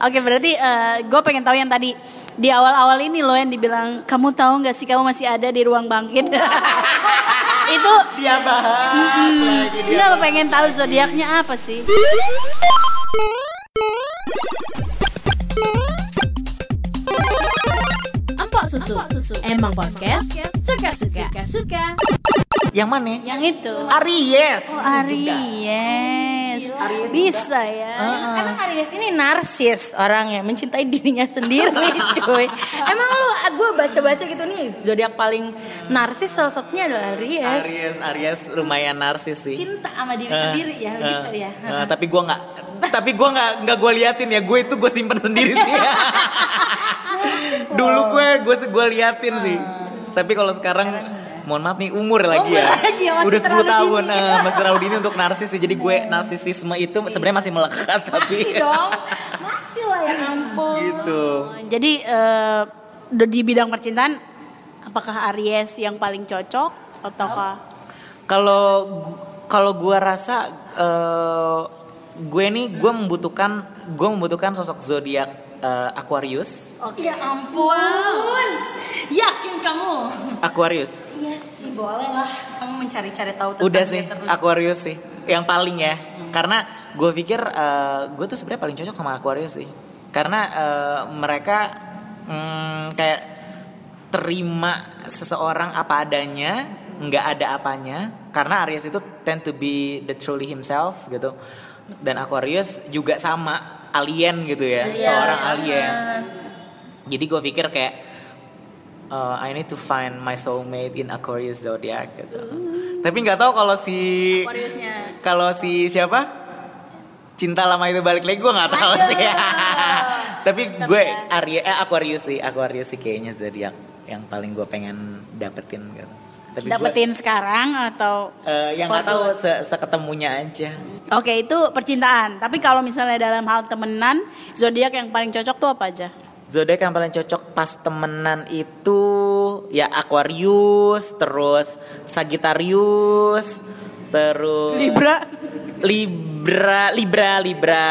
Oke berarti gue pengen tahu yang tadi di awal-awal ini loh yang dibilang kamu tahu nggak sih kamu masih ada di ruang bangkit itu Dia bahas lagi dia. pengen tahu zodiaknya apa sih Empok susu. Emang podcast suka-suka. Suka. Yang mana? yang itu Aries. oh Aries bisa ya. Emang Aries ini narsis orang yang mencintai dirinya sendiri cuy. Emang lu gue baca-baca gitu nih zodiak paling narsis salah satunya adalah Aries. Aries, Aries lumayan narsis sih. Cinta sama diri Eh, sendiri ya eh, gitu ya. Eh, tapi gue nggak tapi gue nggak nggak gue liatin ya gue itu gue simpen sendiri sih. Dulu gue gue gue liatin sih. Tapi kalau sekarang mohon maaf nih umur lagi ya. lagi ya, masih udah 10 terlalu tahun. dini. eh, masih terlalu dini untuk narsis sih jadi gue narsisisme itu sebenarnya masih melekat tapi Masih dong. Masih lah ya ampun. Gitu. Jadi eh, di bidang percintaan apakah Aries yang paling cocok ataukah? Kalau kalau gue rasa eh, gue nih gue membutuhkan gue membutuhkan sosok zodiak eh, Aquarius. Ya ampun Yakin kamu Aquarius. Iya sih boleh lah Kamu mencari-cari tahu tentang Udah sih terus. Aquarius sih yang paling ya. Karena gue pikir eh, gue tuh sebenarnya paling cocok sama Aquarius sih. Karena eh, mereka mm, kayak terima seseorang apa adanya, nggak ada apanya. Karena Aries itu tend to be the truly himself gitu. Dan Aquarius juga sama alien gitu ya, seorang alien. Jadi gue pikir kayak uh, I need to find my soulmate in Aquarius zodiac gitu. Tapi nggak tahu kalau si kalau si siapa? Cinta lama itu balik lagi gue nggak tahu sih. Tapi gue Aries eh Aquarius sih, Aquarius sih kayaknya zodiak yang paling gue pengen dapetin gitu. Tapi dapetin sekarang atau eh, yang nggak tahu se seketemunya aja. Oke itu percintaan. Tapi kalau misalnya dalam hal temenan, zodiak yang paling cocok tuh apa aja? Zodiak yang paling cocok pas temenan itu ya Aquarius, terus Sagittarius, terus Libra. Libra, Libra, Libra.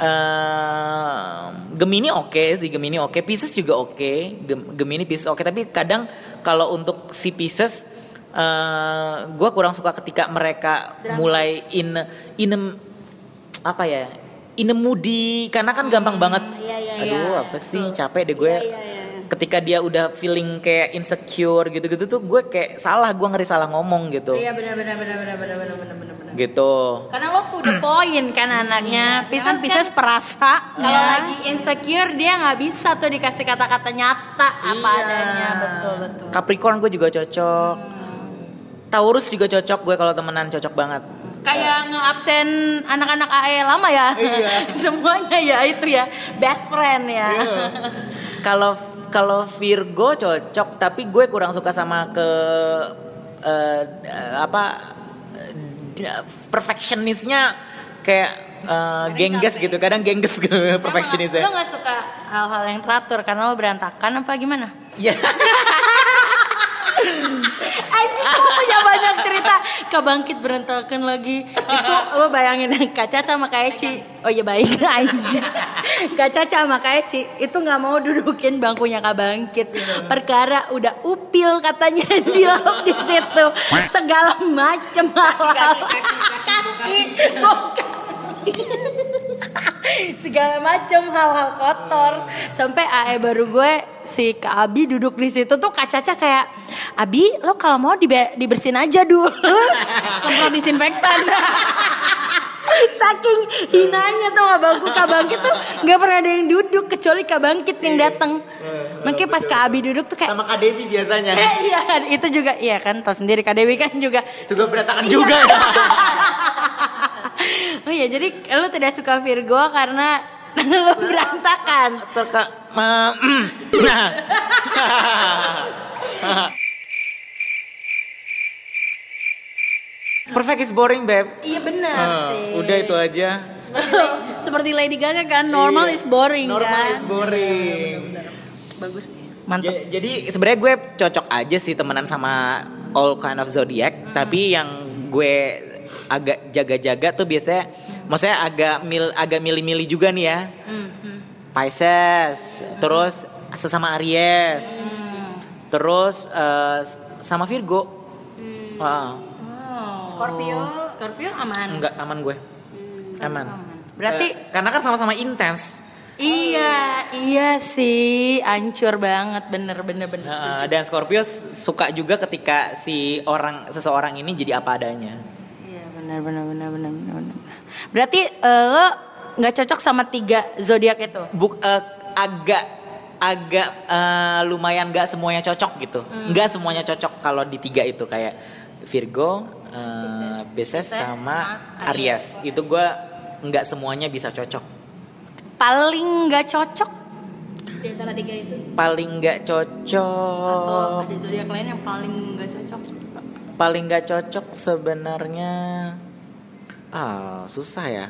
Ehm, Gemini oke sih, Gemini oke, Pisces juga oke, Gem- Gemini Pisces oke. Tapi kadang kalau untuk si pieces eh, uh, gue kurang suka ketika mereka Drama. mulai in in apa ya in moody karena kan gampang hmm, banget iya, iya, aduh iya, apa sih tuh. capek deh iya, gue iya, iya, iya. ketika dia udah feeling kayak insecure gitu-gitu tuh gue kayak salah gue ngeri salah ngomong gitu iya benar benar benar benar benar benar benar Gitu. Karena lo tuh the point kan anaknya. Pisces, Pisces Pisces kan perasa. kalau ya. lagi insecure dia nggak bisa tuh dikasih kata-kata nyata apa Iya. adanya betul betul. Capricorn gue juga cocok. Taurus juga cocok gue kalau temenan cocok banget. Kayak nge-absen anak-anak AE lama ya. Iya. Semuanya ya itu ya best friend ya. Kalau kalau Virgo cocok, tapi gue kurang suka sama ke eh, apa perfectionistnya kayak eh, gengges gitu. Kadang gengges gitu Lo perfectionistnya. nggak suka hal-hal yang teratur karena lo berantakan apa gimana? Ya. Anjing lo punya banyak cerita. Kebangkit berantakan lagi. Itu lo bayangin Kak Caca sama Kak Eci. Oh iya baik anjing. Kak Caca sama Kak Eci Itu gak mau dudukin bangkunya Kak Bangkit. Perkara udah upil katanya di di situ. Segala macem Kaki segala macam hal-hal kotor. Sampai AE baru gue si Kak Abi duduk di situ tuh Kak Caca kayak Abi lo kalau mau dibe- dibersihin aja dulu semprot disinfektan. saking hinanya tuh nggak bangku Kak Bangkit tuh nggak pernah ada yang duduk kecuali Kak Bangkit yang datang makanya pas Kak Abi duduk tuh kayak Sama Kak Devi biasanya. Eh, iya itu juga iya kan tau sendiri Kak Dewi kan juga Juga berantakan juga ya. oh iya jadi lo tidak suka Virgo karena lo berantakan Terka ma- nah. Perfect is boring, Beb. iya benar Eh, sih udah itu aja. seperti, seperti Lady Gaga kan, normal Iya. is boring Normal kan. is boring. bagus mantap Ja- jadi sebenarnya gue cocok aja sih temenan sama all kind of zodiac, tapi yang gue agak jaga-jaga tuh biasanya maksudnya agak mil agak milih-milih juga nih ya. Pisces, terus sesama Aries, terus eh, sama Virgo. Ah, Scorpio. Scorpio aman. enggak aman gue, aman. Berarti Eh, karena kan sama-sama intens. iya, iya sih, ancur banget bener bener bener. Eh, dan Scorpio suka juga ketika si orang seseorang ini jadi apa adanya. Iya benar benar benar benar benar. benar. Berarti eh, lo nggak cocok sama tiga zodiak itu? Buk, eh, agak agak eh, lumayan nggak semuanya cocok gitu. Nggak semuanya cocok kalau di tiga itu kayak Virgo, eh, Pisces sama Aries. Itu gua nggak semuanya bisa cocok. Paling nggak cocok Di antara tiga itu. Paling nggak atau cocok. ada zodiak lain yang paling nggak cocok? Paling nggak cocok sebenarnya. Ah susah ya.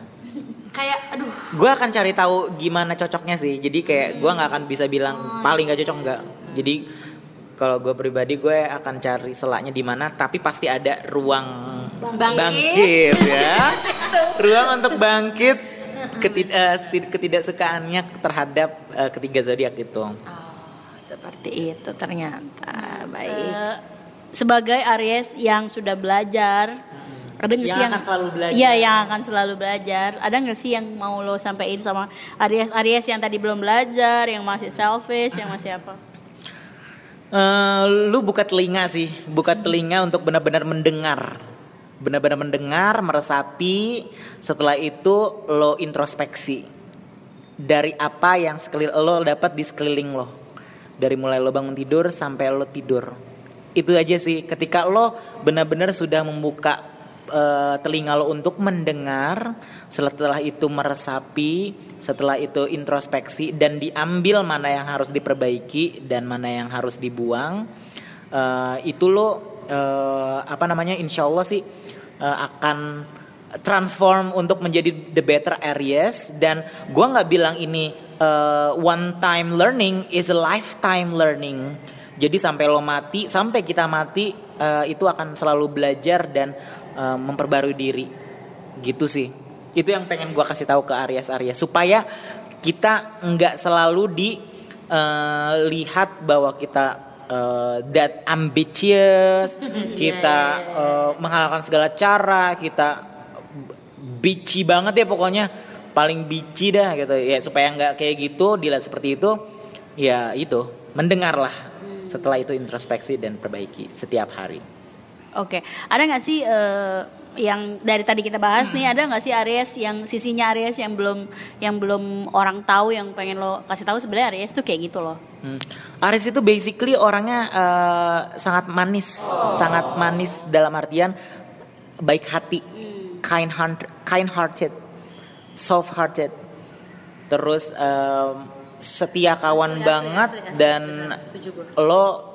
Kayak aduh gue akan cari tahu gimana cocoknya sih jadi kayak gue nggak akan bisa bilang paling gak cocok nggak jadi kalau gue pribadi gue akan cari selaknya di mana tapi pasti ada ruang Bangkit. bangkit ya ruang untuk bangkit ketid- eh, setid- ketidaksukaannya terhadap eh, ketiga zodiak itu Oh, seperti itu ternyata baik. Eh, sebagai Aries yang sudah belajar ada nggak Yang sih akan selalu belajar. Iya yang akan selalu belajar ada nggak sih yang mau lo sampaikan sama Aries Aries yang tadi belum belajar yang masih selfish yang masih apa Eh, lu buka telinga sih, buka telinga untuk benar-benar mendengar, benar-benar mendengar, meresapi. Setelah itu lo introspeksi dari apa yang sekeliling lo dapat di sekeliling lo, dari mulai lo bangun tidur sampai lo tidur. Itu aja sih. Ketika lo benar-benar sudah membuka eh, telinga lo untuk mendengar, setelah itu meresapi, setelah itu introspeksi dan diambil mana yang harus diperbaiki dan mana yang harus dibuang. eh, itu lo eh, apa namanya? Insya Allah sih eh, akan transform untuk menjadi the better Aries dan gua nggak bilang ini eh, one time learning is a lifetime learning. Jadi sampai lo mati, sampai kita mati eh, itu akan selalu belajar dan eh, memperbarui diri. Gitu sih. Itu yang pengen gua kasih tahu ke Aries supaya kita nggak selalu dilihat bahwa kita eh, that ambitious, kita eh, menghalalkan segala cara, kita bici banget ya pokoknya. Paling bici dah gitu. Ya supaya nggak kayak gitu dilihat seperti itu ya itu. Mendengarlah setelah itu introspeksi dan perbaiki setiap hari Oke, ada nggak sih eh, yang dari tadi kita bahas nih ada nggak sih Aries yang sisinya Aries yang belum yang belum orang tahu yang pengen lo kasih tahu? Sebenarnya Aries tuh kayak gitu loh. Hmm. Aries itu basically orangnya eh, sangat manis sangat manis dalam artian baik hati kind heart kind hearted soft hearted. Terus em, setia kawan banget dan lo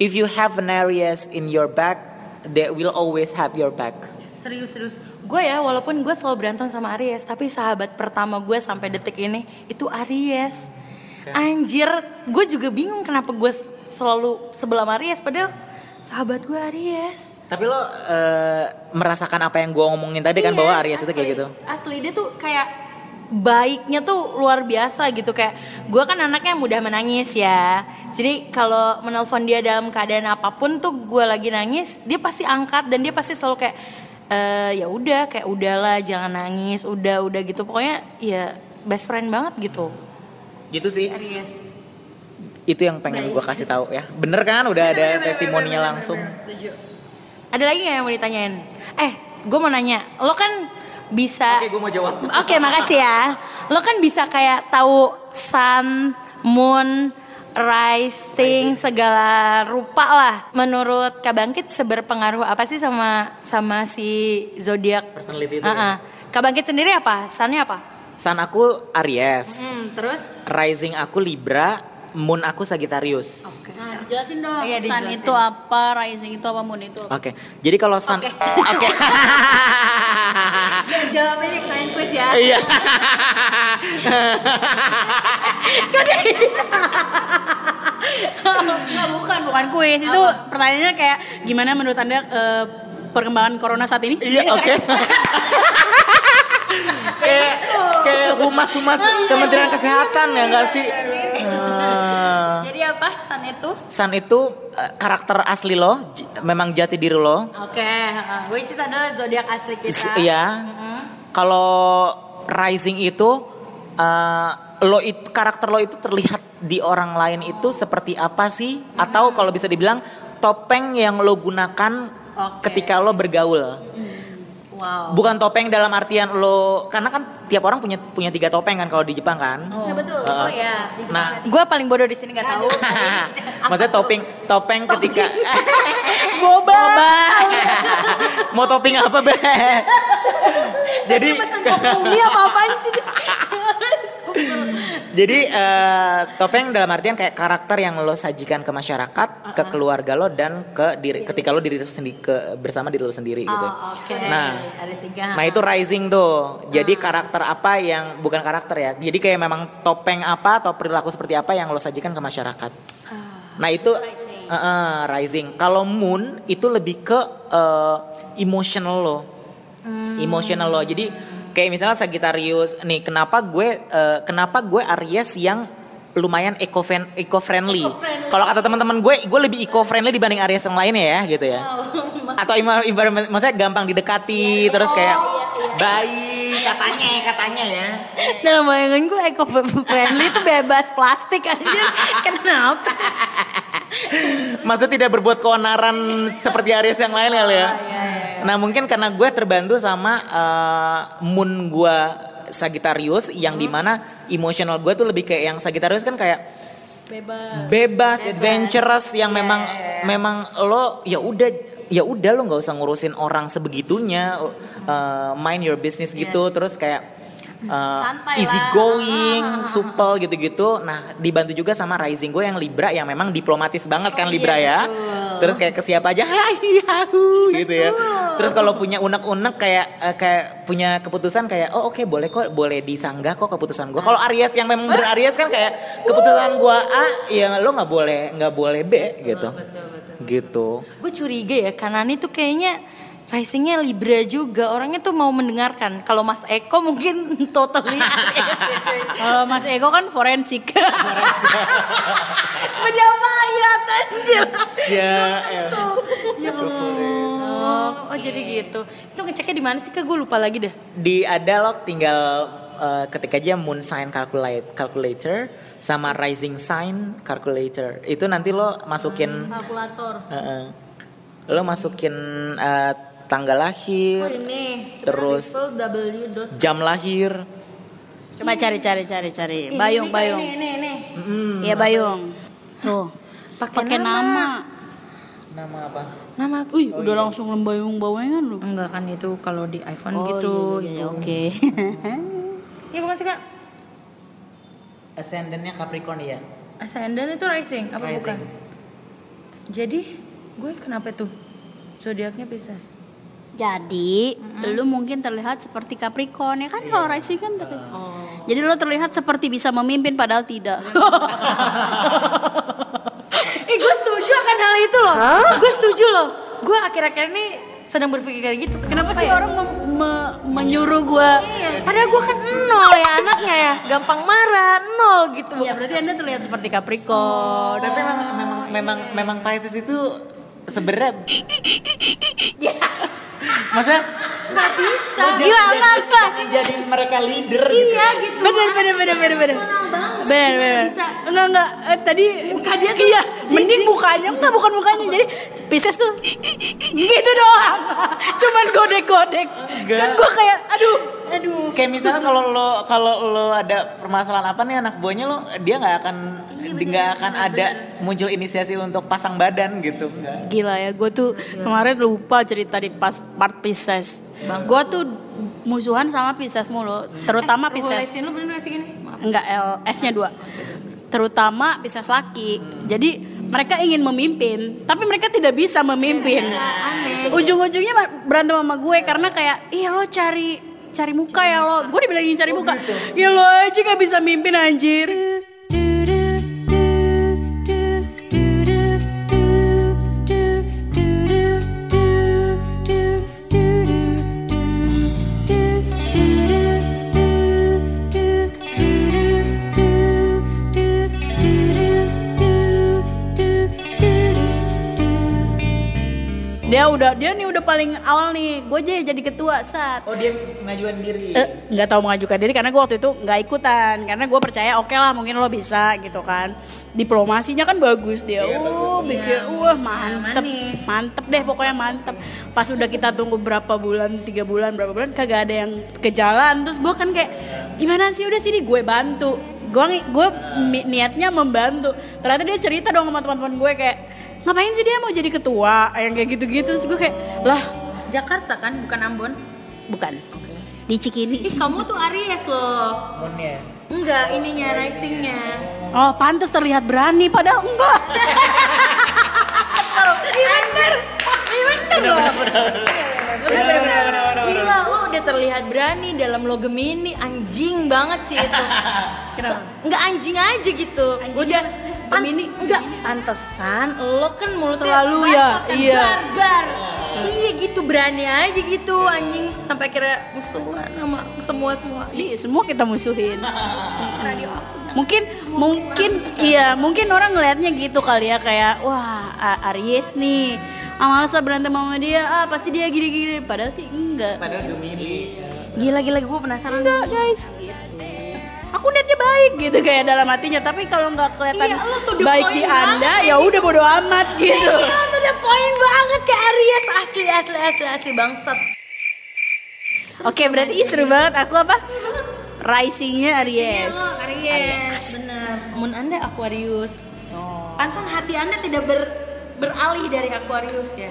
if you have an Aries in your back they will always have your back Serius serius. Gue ya walaupun gue selalu berantem sama Aries, tapi sahabat pertama gue sampai detik ini itu Aries. Anjir, gue juga bingung kenapa gue selalu sebelah Aries padahal sahabat gue Aries. tapi lo eh, merasakan apa yang gue ngomongin tadi kan Iya, bahwa Aries itu kayak asli. gitu Asli dia tuh kayak baiknya tuh luar biasa gitu. Kayak gue kan anaknya mudah menangis ya. Jadi kalau menelpon dia dalam keadaan apa pun tuh gue lagi nangis dia pasti angkat dan dia pasti selalu kayak eh ya udah kayak udahlah jangan nangis udah udah gitu. Pokoknya ya best friend banget gitu. Gitu sih. Aries itu yang pengen gue kasih tahu ya. Bener kan? Udah ada testimoninya langsung. ada lagi nggak yang mau ditanyain? Eh gue mau nanya. Lo kan bisa oke gue mau jawab Oke, makasih ya. Lo kan bisa kayak tahu sun, moon, rising segala rupa lah. Menurut Kak Bangkit seberpengaruh apa sih sama sama si zodiak? Personality itu Uh-uh. Kak Bangkit sendiri apa? Sunnya apa? Sun aku Aries Hmm, terus? rising aku Libra moon aku Sagittarius Nah, jelasin dong Iya, sun dijelasin. itu apa, rising itu apa, moon itu apa. Oke, jadi kalau sun, Oke. oke, Jawabnya kalian quiz ya. iya, Enggak, bukan, bukan kuis. Itu pertanyaannya kayak gimana menurut Anda eh, perkembangan corona saat ini? iya, oke. kayak kayak humas-humas Kementerian Kesehatan ya enggak sih? Apa San itu? Sun itu eh, karakter asli lo, j- memang jati diri lo. Oke, heeh. which is adalah zodiak asli kita. Iya. Kalau rising itu eh, lo itu karakter lo itu terlihat di orang lain itu seperti apa sih? Atau kalau bisa dibilang topeng yang lo gunakan Oke. ketika lo bergaul. Wow. Bukan topeng dalam artian lo karena kan tiap orang punya punya tiga topeng kan kalau di Jepang kan. Ya betul. Heeh. Oh ya. di Nah, Jepang Gue paling bodoh di sini nggak tahu. Maksudnya topeng topeng ketika Boba. mau topping apa be? Jadi Ini apa apaan sih? jadi eh, topeng dalam artian kayak karakter yang lo sajikan ke masyarakat, ke keluarga lo dan ke diri ketika lo diri sendiri ke bersama diri lo sendiri gitu. Oh, oke. Nah, ada tiga. Nah itu rising tuh. Jadi karakter apa yang bukan karakter ya. Jadi kayak memang topeng apa atau perilaku seperti apa yang lo sajikan ke masyarakat. Nah itu rising. rising. Kalau moon itu lebih ke eh, emotional lo. Emotional lo. Jadi kayak misalnya Sagittarius nih kenapa gue eh, kenapa gue Aries yang lumayan eco eco friendly. Kalau kata teman-teman gue, gue lebih eco friendly dibanding Aries yang lainnya ya gitu ya. Atau envi- environment, maksudnya gampang didekati, terus kayak baik katanya katanya ya. Dalam bayangan gue eco friendly itu bebas plastik aja. Kenapa? Maksudnya tidak berbuat keonaran seperti Aries yang lain kali ya. Nah mungkin karena gue terbantu sama eh, moon gue Sagittarius yang di mana emotional gue tuh lebih kayak yang Sagittarius kan kayak Bebas. bebas, adventurous yang memang memang lo ya udah ya udah lo nggak usah ngurusin orang sebegitunya uh, mind your business gitu. Terus kayak uh, Santai easy lah. going, supel gitu-gitu. Nah, dibantu juga sama rising gue yang Libra yang memang diplomatis banget kan Libra ya. Terus kayak ke siapa aja hai yahu gitu ya. Terus kalau punya unek-unek kayak eh, kayak punya keputusan kayak oh oke boleh kok boleh disanggah kok keputusan gue. Kalau Aries yang memang ber Aries kan kayak keputusan gue A ya lo nggak boleh nggak boleh B gitu. Gitu. Gue curiga ya Kanani tuh kayaknya risingnya Libra juga orangnya tuh mau mendengarkan. Kalau Mas Eko mungkin totally Kalau Mas Ego kan forensik. beda mayat anjir. Ya, Ya Allah. Oh jadi gitu. Itu ngeceknya di mana sih kak? Gue lupa lagi dah. di ada lo tinggal eh, ketik aja moon sign calculate calculator sama rising sign calculator itu nanti lo masukin Kalkulator. Heeh. lo masukin eh, tanggal lahir ini. Terus- jam lahir Coba cari cari cari cari. Bayung Ini, Bayung. Ini ini ini. Iya Bayung. Tuh. Pakai Pakai nama. nama. nama apa Nama Wih, udah langsung lembayung bawengan lu. Enggak kan itu kalau di iPhone Oh, gitu. iya, iya, gitu. Oke. Iya bukan sih kak? ascendannya Capricorn ya Ascendant itu rising apa Rising. bukan? Jadi gue kenapa tuh? Zodiaknya Pisces. Jadi, lu mungkin terlihat seperti Capricorn ya kan kalau rising kan terlihat. Jadi lu terlihat seperti bisa memimpin padahal tidak. Eh gue setuju akan hal itu loh. Gue setuju loh. Gue akhir-akhir ini sedang berpikir kayak gitu. Kenapa sih ya? orang mem- me- menyuruh gua? Iya, Padahal gue kan nol ya anaknya ya, gampang marah, nol gitu. Ya berarti anda terlihat seperti Capricorn. tapi memang memang memang memang Pisces itu sebenarnya maksudnya Gak bisa. Gila enggak enggak. jadi mereka leader gitu Iya gitu. Bener bener bener bener bener. Banget. Bener bener. bisa? Enggak enggak eh, tadi Muka dia tuh iya, mending mukanya enggak bukan mukanya. Jadi Pisces tuh gitu doang. Cuman godek-godek. Enggak. Kan gua kayak aduh, aduh. kayak misalnya kalau lo kalau lo ada permasalahan apa nih anak buahnya lo dia nggak akan nggak akan ada muncul inisiasi untuk pasang badan gitu nggak Gila ya, gue tuh kemarin lupa cerita di pas part Pisces. Gue tuh musuhan sama Pisces mulu, terutama Pisces. Pisces. lu bener gak sih gini? Maaf. Enggak L, S-nya dua. Terutama Pisces laki. Jadi mereka ingin memimpin, tapi mereka tidak bisa memimpin. Ujung-ujungnya ma- berantem sama gue karena kayak, iya lo cari cari muka ya lo. Gue dibilangin cari muka. Ya lo aja gak bisa mimpin anjir. Udah dia nih udah paling awal nih. Gue aja jadi ketua saat Oh dia ngajuan diri. Eh, nggak tahu mengajukan diri karena gue waktu itu nggak ikutan. Karena gue percaya oke lah mungkin lo bisa gitu kan. Diplomasinya kan bagus dia. Iya, uh bagus. pikir wah mantep. Manis. mantep deh pokoknya mantep. Pas udah kita tunggu berapa bulan tiga bulan berapa bulan kagak ada yang ke jalan. Terus gue kan kayak gimana sih? Udah sini gue bantu. Gue gue niatnya membantu. Ternyata dia cerita dong sama teman-teman gue kayak ngapain sih dia mau jadi ketua? Yang kayak gitu-gitu. Terus gue kayak lah. Jakarta kan bukan Ambon? Bukan. Di Cikini. Ih kamu tuh Aries loh. Moonnya. enggak ininya risingnya. Oh, pantas terlihat berani padahal enggak. Bener. Bener loh. Gila lo udah terlihat berani dalam lo Gemini anjing banget sih itu. Kenapa? So- Nggak anjing aja gitu. udah pan- Gemini? enggak pantesan lo kan mulutnya Selalu ya, kan, iya. barbar. Iya gitu berani aja gitu anjing sampai kira musuhan sama semua semua di Di semua kita musuhin. radio aku. Mungkin mungkin iya, mungkin orang ngelihatnya gitu kali ya kayak wah A- Aries nih. Ah, males lah berantem sama dia, ah pasti dia gini-gini. Padahal sih enggak. Padahal Gemini. Gila gila gue penasaran. Enggak, guys. Gitu. Aku niatnya baik gitu kayak dalam hatinya, tapi kalau nggak kelihatan Iya, baik di Anda, ya udah bodo amat gitu. Gila tuh udah poin banget ke Aries asli asli asli asli bangsat. Oke, berarti ih, seru banget. Aku apa? Risingnya Aries. Lo Aries, bener. Moon Anda Aquarius. Pansan hati Anda tidak ber beralih dari Aquarius ya.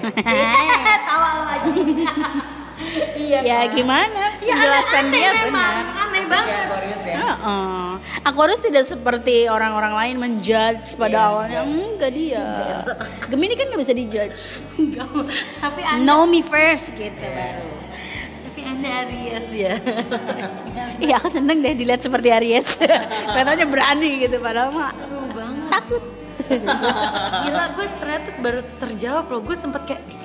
Tawa lo aja. iya. Ya kan? gimana? Iya, Penjelasan aneh, dia aneh benar. Banget. Aquarius ya. Heeh. Aquarius tidak seperti orang-orang lain menjudge pada Iya, awalnya. Enggak dia. Gemini kan nggak bisa dijudge. Enggak. Tapi Anda Know me first gitu baru. tapi Anda Aries ya. Iya aku seneng deh dilihat seperti Aries. Katanya berani gitu padahal mah Seru banget. takut. Gila gue ternyata baru terjawab loh Gue sempet kayak "Ih, kenapa ya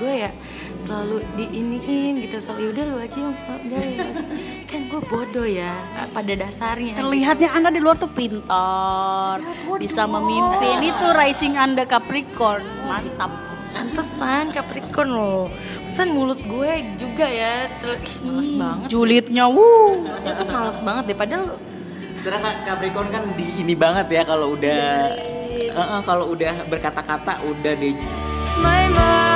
gue ya Selalu diiniin gitu Selalu yaudah lu aja yang udah ya aja." Kan gue bodoh ya Pada dasarnya Terlihatnya Anda di luar tuh pintar, bisa memimpin. Itu rising Anda Capricorn, mantap. Pantesan Capricorn loh Pantesan mulut gue juga ya Terus males banget Julidnya, wuh. Dia tuh males banget deh Padahal Sedangkan Capricorn kan di ini banget ya kalau udah Heeh, kalau udah berkata-kata udah di My mother,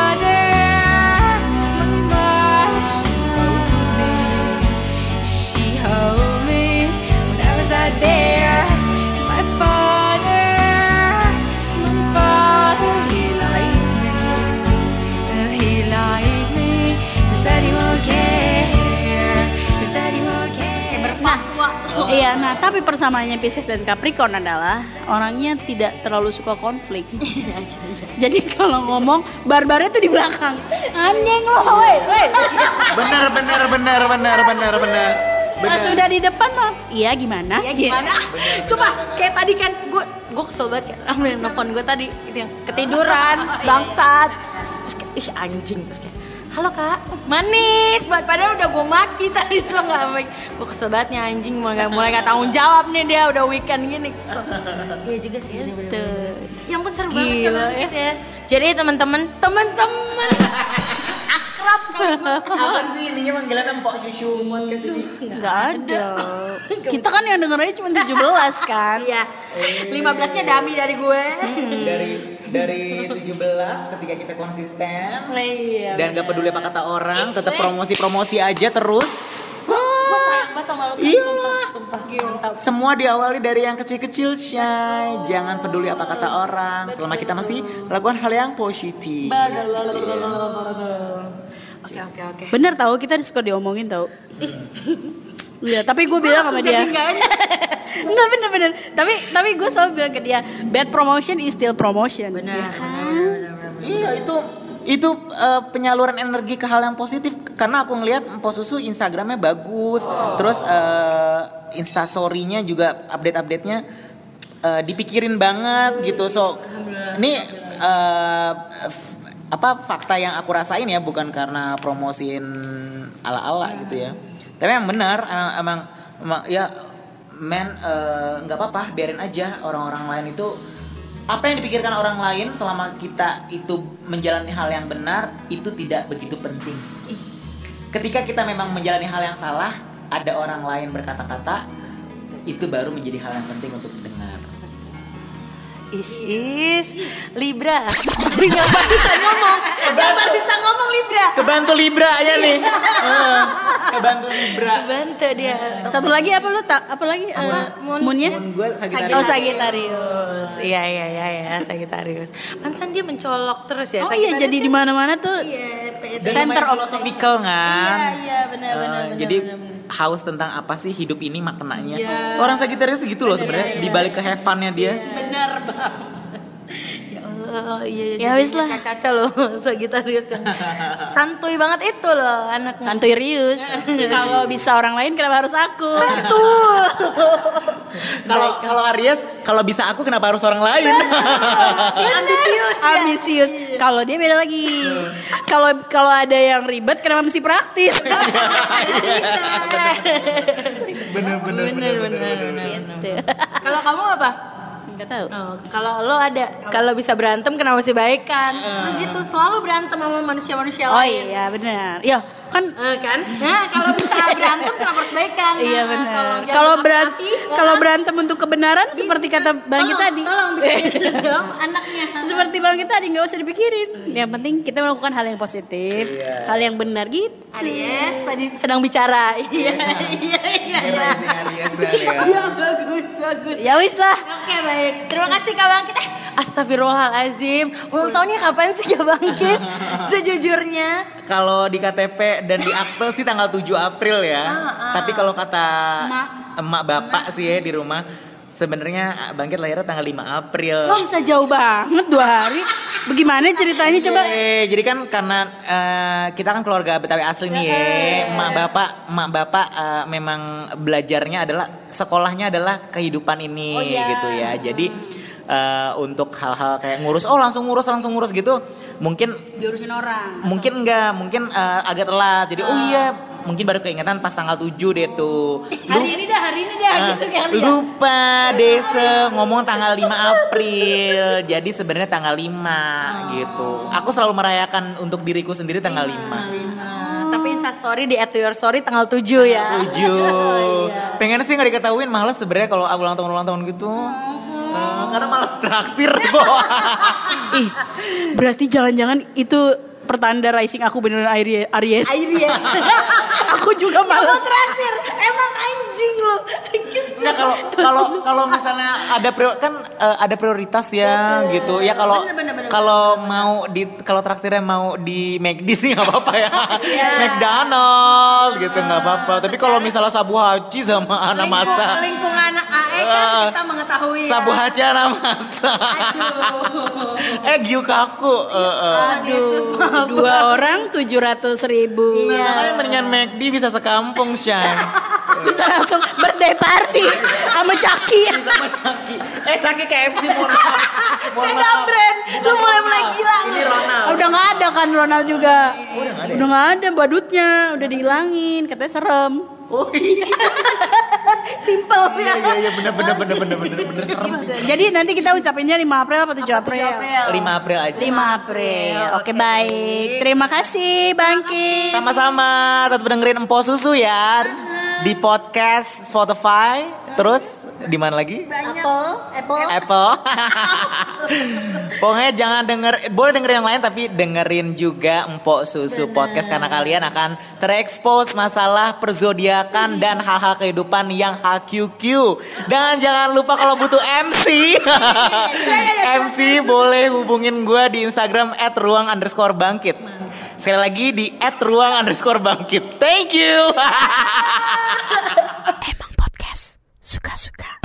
Iya, nah tapi persamaannya Pisces dan Capricorn adalah orangnya tidak terlalu suka konflik. Jadi kalau ngomong barbarnya tuh di belakang. Anjing lo, woi, woi. bener bener bener bener bener bener Pas sudah di depan mah, iya gimana? ya gimana? Sumpah kayak tadi kan gue gue kesel banget kayak ambil nelfon gue tadi. Itu yang ketiduran bangsat. Terus kayak ih anjing. Terus kayak halo kak. Manis banget. Padahal udah gue maki tadi tuh nggak? Baik gue kesel banget nih anjing. Mulai nggak mulai nggak tanggung jawab nih dia udah weekend gini kesel. Iya juga sih. Tuh. yang pun seru banget Gila, kan ya. ya. Jadi teman-teman teman-teman akrab apa sih? Ininya panggilan empok susu podcast ini Nggak ada. Kita kan yang dengernya cuma 17 kan. iya. 15 nya dami dari gue. Dari dari 17 ketika kita konsisten. Iya. Dan gak peduli apa kata orang tetap promosi-promosi aja terus. Iya semua diawali dari yang kecil-kecil Shay jangan peduli apa kata orang. Selama kita masih lakukan hal yang positif Oke oke oke. Bener tahu kita suka diomongin tahu. Iya, tapi gue bilang sama dia. Enggak bener-bener. Tapi tapi gue selalu bilang ke dia, bad promotion is still promotion. Benar. Ya kan? Iya itu itu eh, penyaluran energi ke hal yang positif karena aku ngelihat Empo Susu Instagramnya bagus, terus eh, Instastorynya juga update-update-nya eh, dipikirin banget gitu. So ini eh, f- apa fakta yang aku rasain ya bukan karena promosiin ala-ala gitu ya. Tapi yang benar emang emang ya men eh, nggak apa-apa biarin aja orang-orang lain itu apa yang dipikirkan orang lain selama kita itu menjalani hal yang benar itu tidak begitu penting. Ketika kita memang menjalani hal yang salah, ada orang lain berkata-kata, itu baru menjadi hal yang penting untuk didengar. Is is Libra. Yang bisa ngomong. Yang bisa ngomong Libra. Kebantu Libra ya nih. Eh, Kebantu Libra. Bantu dia. Satu lagi apa lu tak apa lagi? Moonnya? Moon gue Sagittarius. Oh Sagittarius. Iya iya iya ya Sagittarius. Pansan dia mencolok terus ya. Oh iya jadi di mana-mana tuh Iya, center of philosophical kan. Iya iya benar Eh, benar. jadi. Haus tentang apa sih hidup ini maknanya. Iya. Orang Sagittarius gitu loh sebenarnya di balik ke have fun-nya dia. benar banget. Ya Allah, iya. Ya wis lah. Caca loh Sagittarius yang santuy banget itu loh anaknya. Santuy Rius. Kalau bisa orang lain kenapa harus aku? Kalau kalau Aries, kalau bisa aku kenapa harus orang lain? Ambisius ya. Ambisius. Kalau dia beda lagi. Kalau kalau ada yang ribet kenapa mesti praktis? bener bener Bener bener bener. Gitu. Kalau kamu apa? Enggak tahu. Oh, kalau lo ada, kalau bisa berantem kenapa mesti baikan? Nah, gitu selalu berantem sama manusia-manusia Oh lain. iya benar. Ya kan Eh, kan? Nah, kalau bisa berantem kenapa harus baikan? Iya Nah, benar. Kalau berantem ya kalau kan? berantem untuk kebenaran seperti kata Bangkit Tolong, tadi. Tolong bisa dong anaknya. Seperti Bangkit tadi nggak usah dipikirin. Yang penting kita melakukan hal yang positif, Iya. hal yang benar gitu. Aries tadi sedang bicara. Iya, iya, iya. iya. Aries ya. Iya, bagus, bagus. Ya wis lah. Oke baik, terima kasih Kak Bangkit. Eh, Astagfirullahalazim. Ulang tahunnya kapan sih Kak Bangkit? Sejujurnya. Kalau di KTP dan di akte sih tanggal 7 April ya. Tapi kalau kata emak, bapak sih ya di rumah sebenarnya Bangkit lahirnya tanggal 5 April. Kok bisa jauh banget dua hari? Bagaimana ceritanya coba? Eh, jadi kan karena eh, kita kan keluarga Betawi asli nih ya. Emak bapak, emak bapak eh, memang belajarnya adalah sekolahnya adalah kehidupan ini Oh, iya. gitu ya. Jadi eh, untuk hal-hal kayak ngurus, oh langsung ngurus, langsung ngurus gitu, mungkin Diurusin orang. mungkin enggak, mungkin eh, agak telat. Jadi oh iya, mungkin baru keingetan pas tanggal 7 deh tuh. Hari ini dah, hari ini dah Ah, gitu kan. lupa Desa ngomong tanggal 5 April. Jadi sebenarnya tanggal 5 gitu. Aku selalu merayakan untuk diriku sendiri tanggal 5. Nah, tapi Insta story di at your story tanggal 7 ya. 7. Pengen sih nggak diketahuin males sebenarnya kalau aku ulang tahun ulang tahun gitu. Eh, karena males traktir, Bo. Ih, berarti jangan-jangan itu pertanda rising aku beneran Aries. Aries. Aries. aku juga malas. traktir. Emang anjing lo. Nah, kalau kalau kalau misalnya ada prior- kan eh, ada prioritas ya gitu. Ya kalau Bener, bener, bener. kalau mau di kalau traktirnya mau di McD sih nggak apa-apa ya. Iya. McDonald gitu nggak apa-apa. Tapi kalau misalnya Sabu Haji sama anak masa Lingkungan Kan kita mengetahui ya. Sabu Haji anak masa. eh giu kaku. eh, eh. Yesus maaf. Dua orang tujuh ratus ribu. Nah, makanya mendingan McD bisa sekampung Shan. Bisa langsung birthday party sama Caki. sama Caki. Eh Caki KFC. Mohon Beda brand. Lu mulai-mulai gila. Ini Ronald. Udah nggak ada kan Ronald juga. Udah nggak ada badutnya, udah dihilangin. Katanya serem. Oh iya. Simple Iya ya. iya iya bener bener bener bener bener bener serem sih. Jadi nanti kita ucapinnya 5 April apa 7 April? 5 April aja. 5 April. Oke, baik. Terima kasih Bangki. Sama-sama tetap dengerin Empo Susu ya di podcast Spotify. Terus di mana lagi? Apple, Apple. Apple. Pokoknya jangan denger, boleh dengerin yang lain tapi dengerin juga Empok Susu podcast karena kalian akan terekspos masalah perzodiakan dan hal-hal kehidupan yang HQQ. Dan jangan lupa kalau butuh MC, MC boleh hubungin gue di Instagram @ruang underscore bangkit. Sekali lagi di at ruang underscore bangkit. Thank you. Emang podcast suka-suka.